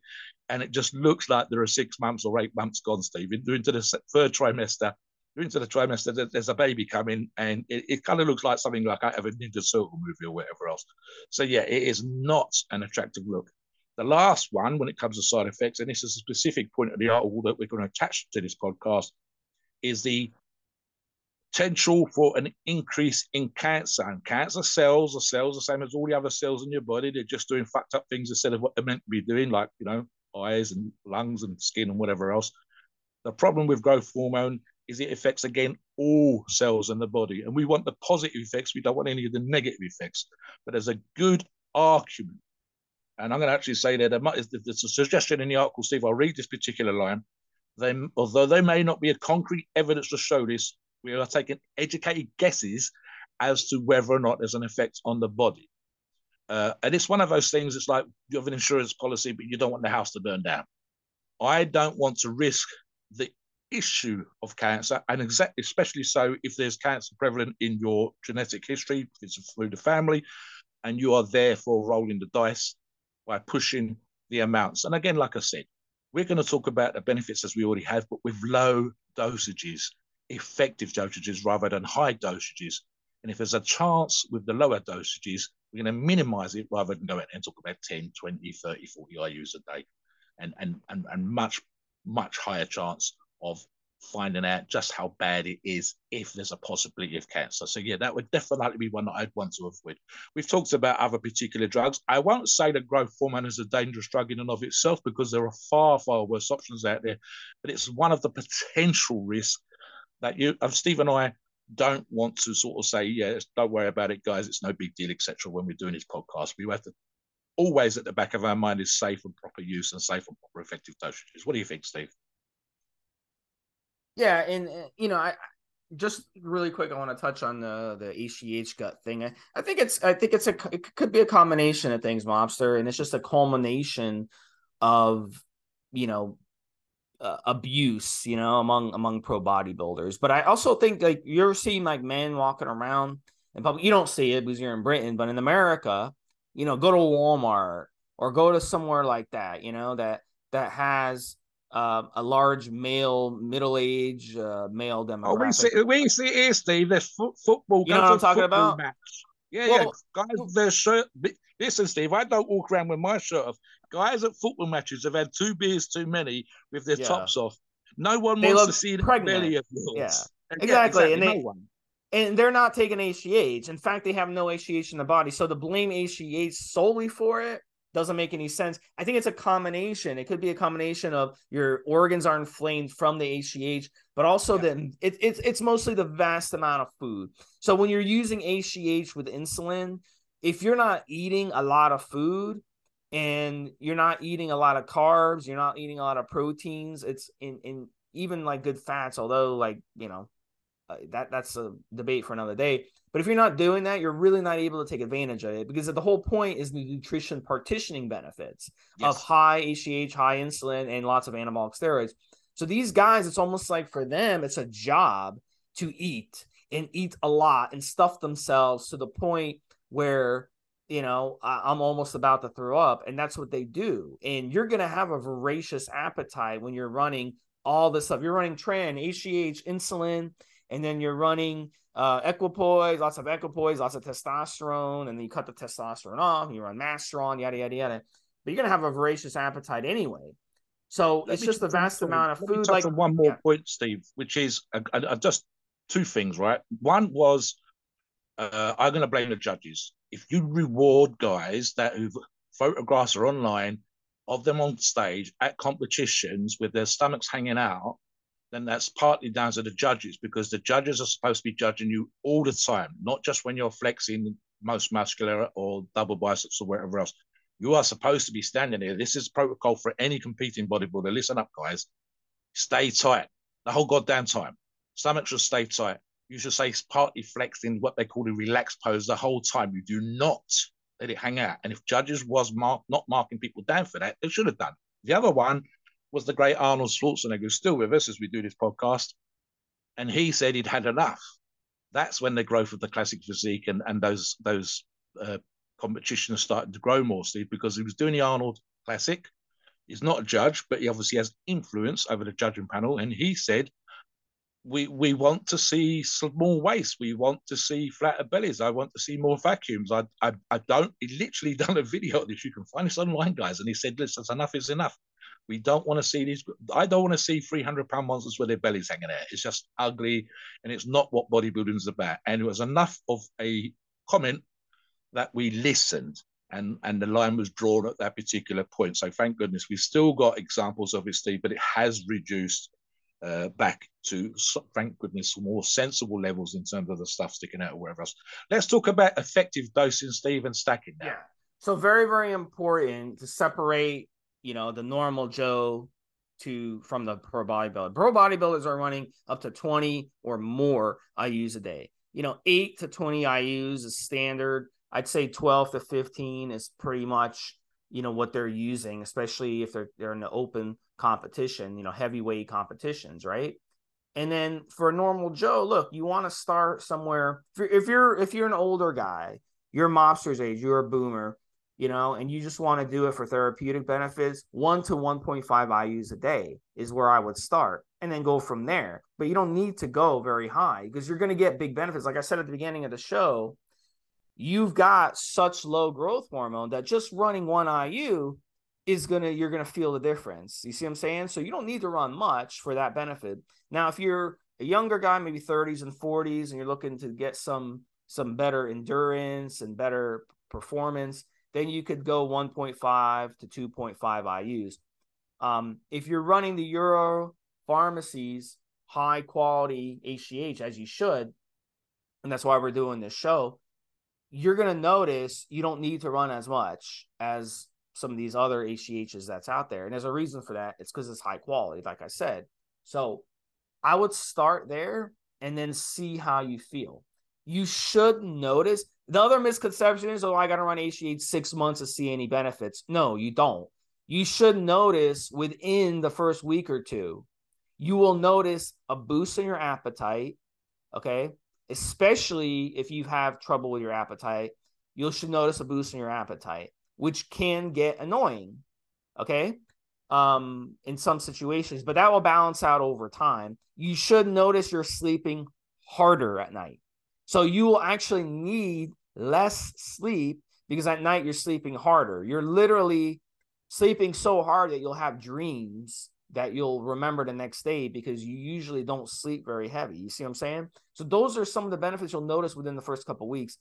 And it just looks like there are six months or eight months gone, Steve. Into the third trimester, into the trimester, there's a baby coming, and it, it kind of looks like something like I have a Ninja Circle movie or whatever else. So, yeah, it is not an attractive look. The last one, when it comes to side effects, and this is a specific point of the article that we're going to attach to this podcast, is the potential for an increase in cancer. And cancer cells are cells the same as all the other cells in your body. They're just doing fucked up things instead of what they're meant to be doing, like, you know, eyes and lungs and skin and whatever else. The problem with growth hormone is it affects, again, all cells in the body. And we want the positive effects. We don't want any of the negative effects. But there's a good argument. And I'm going to actually say that there's a suggestion in the article, Steve. I'll read this particular line. They, although there may not be a concrete evidence to show this, we are taking educated guesses as to whether or not there's an effect on the body. Uh, and it's one of those things, it's like you have an insurance policy, but you don't want the house to burn down. I don't want to risk the issue of cancer, and exactly, especially so if there's cancer prevalent in your genetic history, if it's through the family, and you are therefore rolling the dice by pushing the amounts. And again, like I said, we're going to talk about the benefits as we already have, but with low dosages effective dosages rather than high dosages. And if there's a chance with the lower dosages, we're going to minimize it rather than go out and talk about 10, 20, 30, 40 IUs a day and, and, and, and much, much higher chance of finding out just how bad it is if there's a possibility of cancer. So yeah, that would definitely be one that I'd want to avoid. We've talked about other particular drugs. I won't say that growth hormone is a dangerous drug in and of itself because there are far, far worse options out there, but it's one of the potential risks that you of Steve and I don't want to sort of say, yeah, don't worry about it, guys, it's no big deal, etc. When we're doing this podcast, we have to always at the back of our mind is safe and proper use and safe and proper effective dosages. What do you think, Steve? Yeah, and uh, you know, I just really quick, I want to touch on the the HGH gut thing. I, I think it's I think it's a it could be a combination of things, mobster, and it's just a culmination of you know uh, abuse, you know, among among pro bodybuilders. But I also think like you're seeing like men walking around in public. You don't see it because you're in Britain, but in America, you know, go to Walmart or go to somewhere like that, you know, that that has uh, a large male, middle age uh, male demographic. Oh, we see, we see it here, Steve. There's fo- football. You know what I'm talking about? Match. Yeah, well, yeah. Guys, their shirt. Listen, Steve, I don't walk around with my shirt off. Guys at football matches have had two beers too many with their yeah. tops off. No one they wants to see the belly of yours. Yeah, exactly. exactly. And they, no one. And they're not taking HGH. In fact, they have no HGH in the body. So to blame HGH solely for it, doesn't make any sense. I think it's a combination. It could be a combination of your organs are inflamed from the HGH, but also yeah. that it, it's it's mostly the vast amount of food. So when you're using HGH with insulin, if you're not eating a lot of food and you're not eating a lot of carbs, you're not eating a lot of proteins, it's in in even like good fats, although like you know uh, that that's a debate for another day. But if you're not doing that, you're really not able to take advantage of it because the whole point is the nutrition partitioning benefits yes. of high HGH, high insulin, and lots of anabolic steroids. So these guys, it's almost like for them, it's a job to eat and eat a lot and stuff themselves to the point where you know i'm almost about to throw up and that's what they do and you're going to have a voracious appetite when you're running all this stuff you're running tren hgh insulin and then you're running uh, equipoise, lots of equipoise, lots of testosterone, and then you cut the testosterone off, you run masteron, yada yada yada. But you're gonna have a voracious appetite anyway. So Let it's just a vast amount of food. like one more yeah. point, Steve, which is uh, uh, just two things, right? One was uh, I'm going to blame the judges. If you reward guys that who photographs are online of them on stage at competitions with their stomachs hanging out, then that's partly down to the judges because the judges are supposed to be judging you all the time, not just when you're flexing most muscular or double biceps or whatever else. You are supposed to be standing there. This is protocol for any competing bodybuilder. Listen up, guys. Stay tight the whole goddamn time. Stomach should stay tight. You should stay partly flexed in what they call the relaxed pose the whole time. You do not let it hang out. And if judges was mark, not marking people down for that, they should have done. The other one was the great Arnold Schwarzenegger, who's still with us as we do this podcast. And he said he'd had enough. That's when the growth of the classic physique and, and those those uh, competitions started to grow more, Steve, because he was doing the Arnold Classic. He's not a judge, but he obviously has influence over the judging panel. And he said, we we want to see small waist. We want to see flatter bellies. I want to see more vacuums. I I, I don't. He literally done a video of this. You can find this online, guys. And he said, "Listen, enough is enough. We don't want to see these. I don't want to see 300 pound monsters with their bellies hanging out. It's just ugly and it's not what bodybuilding is about. And it was enough of a comment that we listened and, and the line was drawn at that particular point. So thank goodness we've still got examples Steve, but it has reduced uh, back to, thank goodness, more sensible levels in terms of the stuff sticking out or whatever else. Let's talk about effective dosing, Steve, and stacking now. Yeah. So very, very important to separate you know, the normal Joe to from the pro bodybuilder. Pro bodybuilders are running up to 20 or more IUs a day. You know, eight to 20 IUs is standard. I'd say 12 to 15 is pretty much, you know, what they're using, especially if they're they're in the open competition, you know, heavyweight competitions, right? And then for a normal Joe, look, you want to start somewhere. If you're, if you're if you're an older guy, you're mobster's age, you're a boomer, you know, and you just want to do it for therapeutic benefits, one to 1.5 IUs a day is where I would start and then go from there. But you don't need to go very high because you're going to get big benefits. Like I said at the beginning of the show, you've got such low growth hormone that just running one IU is to, you're to feel the difference. You see what I'm saying? So you don't need to run much for that benefit. Now, if you're a younger guy, maybe 30s and 40s, and you're looking to get some, some better endurance and better performance, then you could go 1.5 to 2.5 IUs. Um, if you're running the Euro pharmacies high quality HGH as you should, and that's why we're doing this show, you're going to notice you don't need to run as much as some of these other HGHs that's out there. And there's a reason for that. It's because it's high quality, like I said. So I would start there and then see how you feel. You should notice the other misconception is, oh, I got to run HGH six months to see any benefits. No, you don't. You should notice within the first week or two, you will notice a boost in your appetite. Okay. Especially if you have trouble with your appetite, you should notice a boost in your appetite, which can get annoying. Okay. Um, in some situations, but that will balance out over time. You should notice you're sleeping harder at night. So you will actually need less sleep because at night you're sleeping harder. You're literally sleeping so hard that you'll have dreams that you'll remember the next day because you usually don't sleep very heavy. You see what I'm saying? So those are some of the benefits you'll notice within the first couple weeks.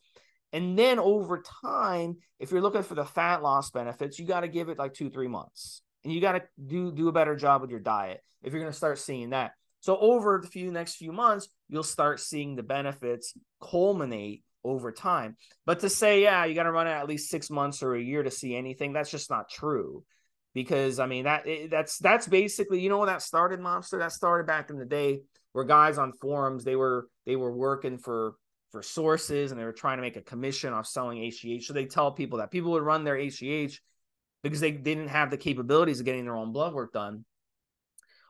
And then over time, if you're looking for the fat loss benefits, you got to give it like two, three months. And you got to do do a better job with your diet if you're going to start seeing that. So over the few next few months, you'll start seeing the benefits culminate over time. But to say, yeah, you got to run it at least six months or a year to see anything, that's just not true. Because I mean that that's that's basically you know when that started, Mobster. That started back in the day where guys on forums they were they were working for for sources and they were trying to make a commission off selling HGH. So they tell people that people would run their HGH because they didn't have the capabilities of getting their own blood work done.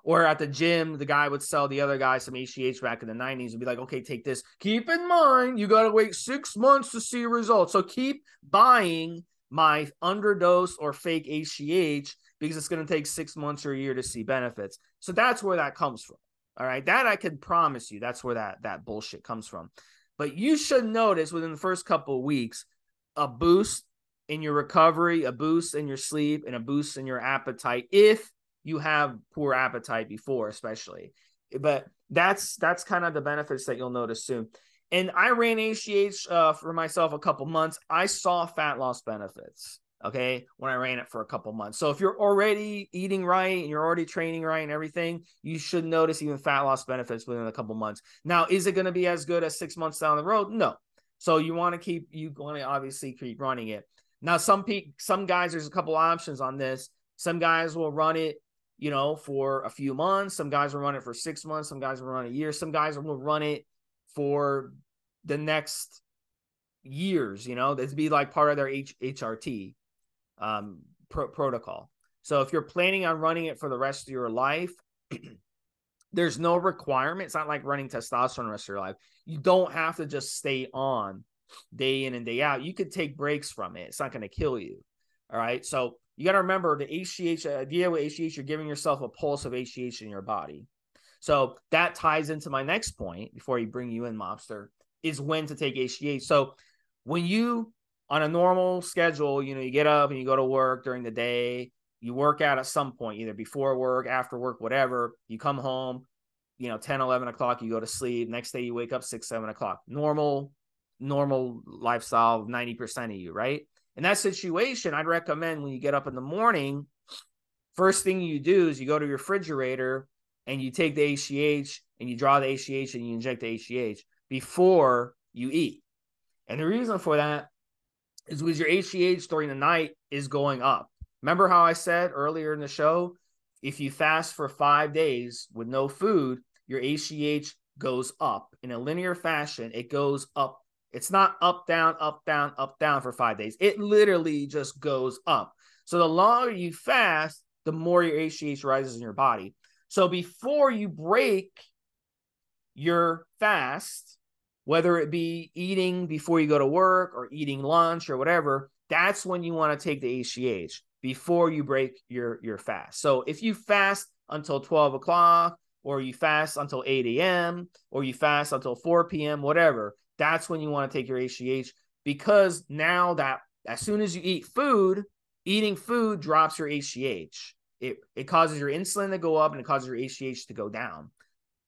Or at the gym, the guy would sell the other guy some HGH back in the 90s and be like, okay, take this. Keep in mind, you got to wait six months to see results. So keep buying my underdose or fake HGH because it's going to take six months or a year to see benefits. So that's where that comes from. All right. That I can promise you. That's where that, that bullshit comes from. But you should notice within the first couple of weeks a boost in your recovery, a boost in your sleep, and a boost in your appetite if you have poor appetite before, especially. But that's that's kind of the benefits that you'll notice soon. And I ran HGH uh, for myself a couple months. I saw fat loss benefits. Okay, when I ran it for a couple months. So if you're already eating right and you're already training right and everything, you should notice even fat loss benefits within a couple months. Now, is it going to be as good as six months down the road? No. So you want to keep you want to obviously keep running it. Now, some pe- some guys, there's a couple options on this. Some guys will run it you know, for a few months. Some guys will run it for six months. Some guys will run a year. Some guys will run it for the next years, you know, that'd be like part of their H- HRT um, pro- protocol. So if you're planning on running it for the rest of your life, there's no requirement. It's not like running testosterone the rest of your life. You don't have to just stay on day in and day out. You could take breaks from it. It's not going to kill you. All right. So you got to remember the HGH idea with HGH, you're giving yourself a pulse of HGH in your body. So that ties into my next point before you bring you in, Mobster, is when to take HGH. So when you on a normal schedule, you know, you get up and you go to work during the day, you work out at some point, either before work, after work, whatever. You come home, you know, 10, 11 o'clock, you go to sleep. Next day, you wake up six, seven o'clock. Normal, normal lifestyle, 90% of you, right? in that situation, I'd recommend when you get up in the morning, first thing you do is you go to your refrigerator and you take the HGH and you draw the HGH and you inject the HGH before you eat. And the reason for that is because your HGH during the night is going up. Remember how I said earlier in the show, if you fast for five days with no food, your HGH goes up in a linear fashion. It goes up it's not up, down, up, down, up, down for five days. It literally just goes up. So the longer you fast, the more your HGH rises in your body. So before you break your fast, whether it be eating before you go to work or eating lunch or whatever, that's when you want to take the HGH before you break your, your fast. So if you fast until 12 o'clock, or you fast until 8 a.m., or you fast until 4 p.m., whatever, that's when you want to take your HGH because now that as soon as you eat food, eating food drops your HGH. It, it causes your insulin to go up and it causes your HGH to go down.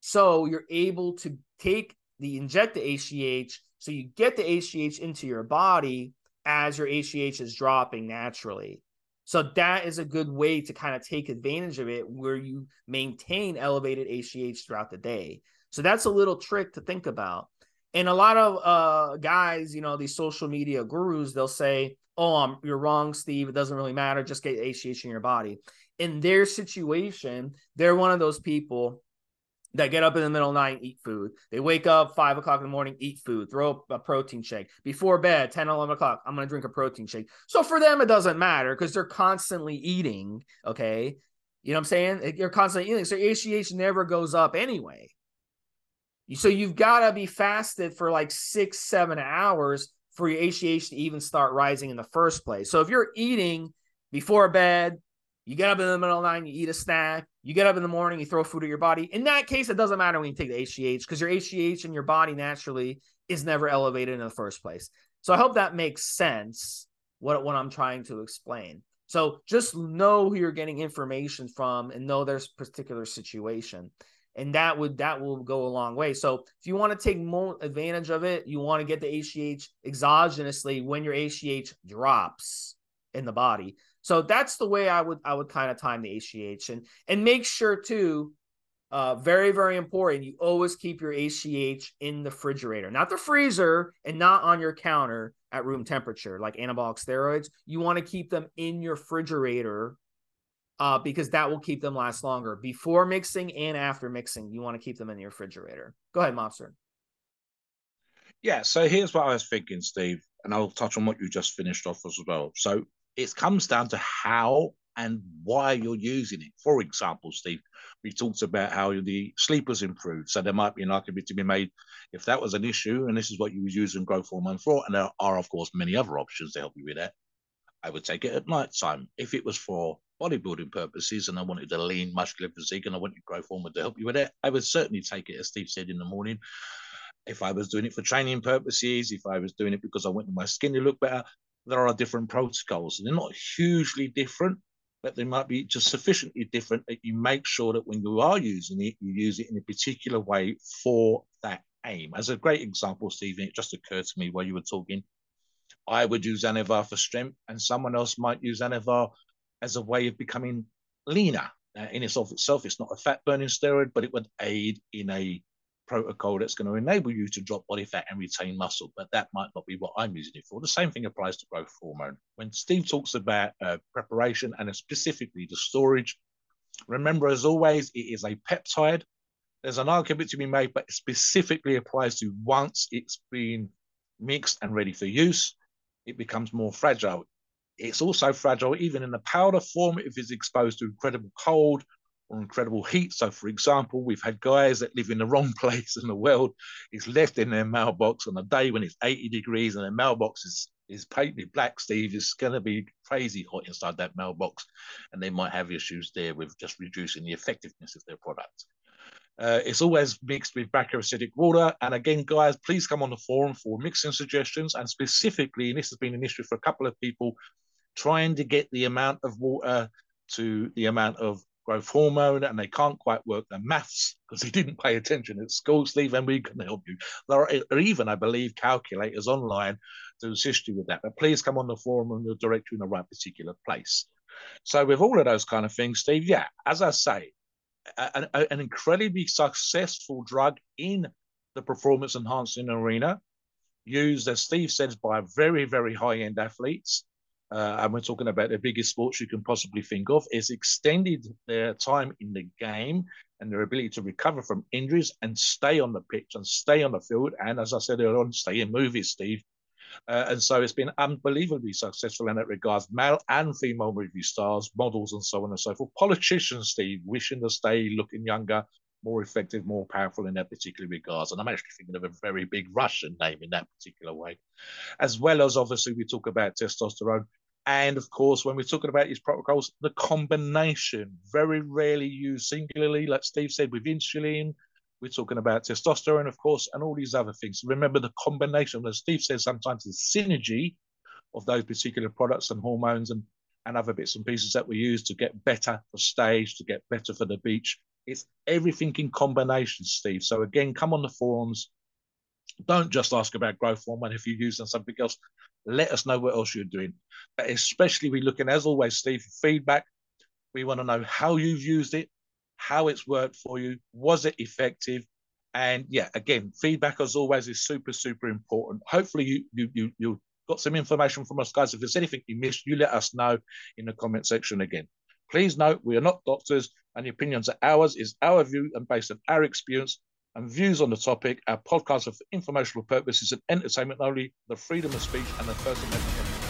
So you're able to take the inject the HGH so you get the HGH into your body as your HGH is dropping naturally. So that is a good way to kind of take advantage of it where you maintain elevated HGH throughout the day. So that's a little trick to think about. And a lot of uh, guys, you know, these social media gurus, they'll say, "Oh, I'm, you're wrong, Steve. It doesn't really matter. Just get HGH in your body." In their situation, they're one of those people that get up in the middle of the night and eat food. They wake up five o'clock in the morning, eat food, throw a protein shake. Before bed, 10, 11 o'clock, I'm going to drink a protein shake. So for them, it doesn't matter because they're constantly eating. Okay. You know what I'm saying? You're constantly eating. So HGH never goes up anyway. So you've got to be fasted for like six, seven hours for your HGH to even start rising in the first place. So if you're eating before bed, you get up in the middle of the night, you eat a snack, you get up in the morning, you throw food at your body. In that case, it doesn't matter when you take the HGH because your HGH in your body naturally is never elevated in the first place. So I hope that makes sense what, what I'm trying to explain. So just know who you're getting information from and know there's particular situation. and that would that will go a long way. So if you want to take more advantage of it, you want to get the HGH exogenously when your HGH drops in the body. So that's the way I would I would kind of time the HGH and and make sure too. Uh, very very important. You always keep your HGH in the refrigerator, not the freezer, and not on your counter at room temperature like anabolic steroids. You want to keep them in your refrigerator uh, because that will keep them last longer before mixing and after mixing. You want to keep them in your refrigerator. Go ahead, Mobster. Yeah, so here's what I was thinking, Steve, and I'll touch on what you just finished off as well. So it comes down to how and why you're using it. For example, Steve, we talked about how the sleepers improved. So there might be an argument to be made if that was an issue, and this is what you was using growth hormone for, and there are, of course, many other options to help you with that. I would take it at night time. If it was for bodybuilding purposes and I wanted a lean, muscular physique and I wanted growth hormone to help you with it, I would certainly take it, as Steve said in the morning. If I was doing it for training purposes, if I was doing it because I wanted my skin to look better, there are different protocols. They're not hugely different, but they might be just sufficiently different that you make sure that when you are using it, you use it in a particular way for that aim. As a great example, Stephen, it just occurred to me while you were talking. I would use Anavar for strength, and someone else might use Anavar as a way of becoming leaner. Uh, in itself itself, it's not a fat burning steroid, but it would aid in a protocol that's going to enable you to drop body fat and retain muscle. But that might not be what I'm using it for. The same thing applies to growth hormone. When Steve talks about uh, preparation and specifically the storage, remember, as always, it is a peptide. There's an argument to be made, but it specifically applies to once it's been mixed and ready for use, it becomes more fragile. It's also fragile even in the powder form if it's exposed to incredible cold or incredible heat. So, for example, we've had guys that live in the wrong place in the world. It's left in their mailbox on a day when it's 80 degrees and their mailbox is is painted black, Steve, it's going to be crazy hot inside that mailbox. And they might have issues there with just reducing the effectiveness of their product. Uh, it's always mixed with acidic water. And again, guys, please come on the forum for mixing suggestions. And specifically, and this has been an issue for a couple of people, trying to get the amount of water to the amount of growth hormone, and they can't quite work their maths because they didn't pay attention at school, Steve, and we can help you. There are even, I believe, calculators online to assist you with that. But please come on the forum and we'll direct you in the right particular place. So, with all of those kind of things, Steve, yeah, as I say, an, an incredibly successful drug in the performance enhancing arena, used, as Steve says, by very, very high end athletes uh, and we're talking about the biggest sports you can possibly think of, is extended their time in the game and their ability to recover from injuries and stay on the pitch and stay on the field. And as I said earlier on, stay in movies, Steve. Uh, and so it's been unbelievably successful in that regards. Male and female movie stars, models, and so on and so forth. Politicians, Steve, wishing to stay looking younger, more effective, more powerful in that particular regards. And I'm actually thinking of a very big Russian name in that particular way. As well as obviously we talk about testosterone. And of course, when we're talking about these protocols, the combination, very rarely used singularly, like Steve said, with insulin. We're talking about testosterone, of course, and all these other things. Remember the combination, as Steve says, sometimes the synergy of those particular products and hormones and, and other bits and pieces that we use to get better for stage, to get better for the beach. It's everything in combination, Steve. So again, come on the forums. Don't just ask about growth hormone if you're using something else. Let us know what else you're doing. But especially, we're looking, as always, Steve, for feedback. We want to know how you've used it, how it's worked for you, was it effective? And yeah, again, feedback as always is super, super important. Hopefully, you you you you got some information from us, guys. If there's anything you missed, you let us know in the comment section again. Please note we are not doctors, and the opinions are ours, is our view and based on our experience and views on the topic. Our podcast are for informational purposes and entertainment only, the freedom of speech and the First Amendment.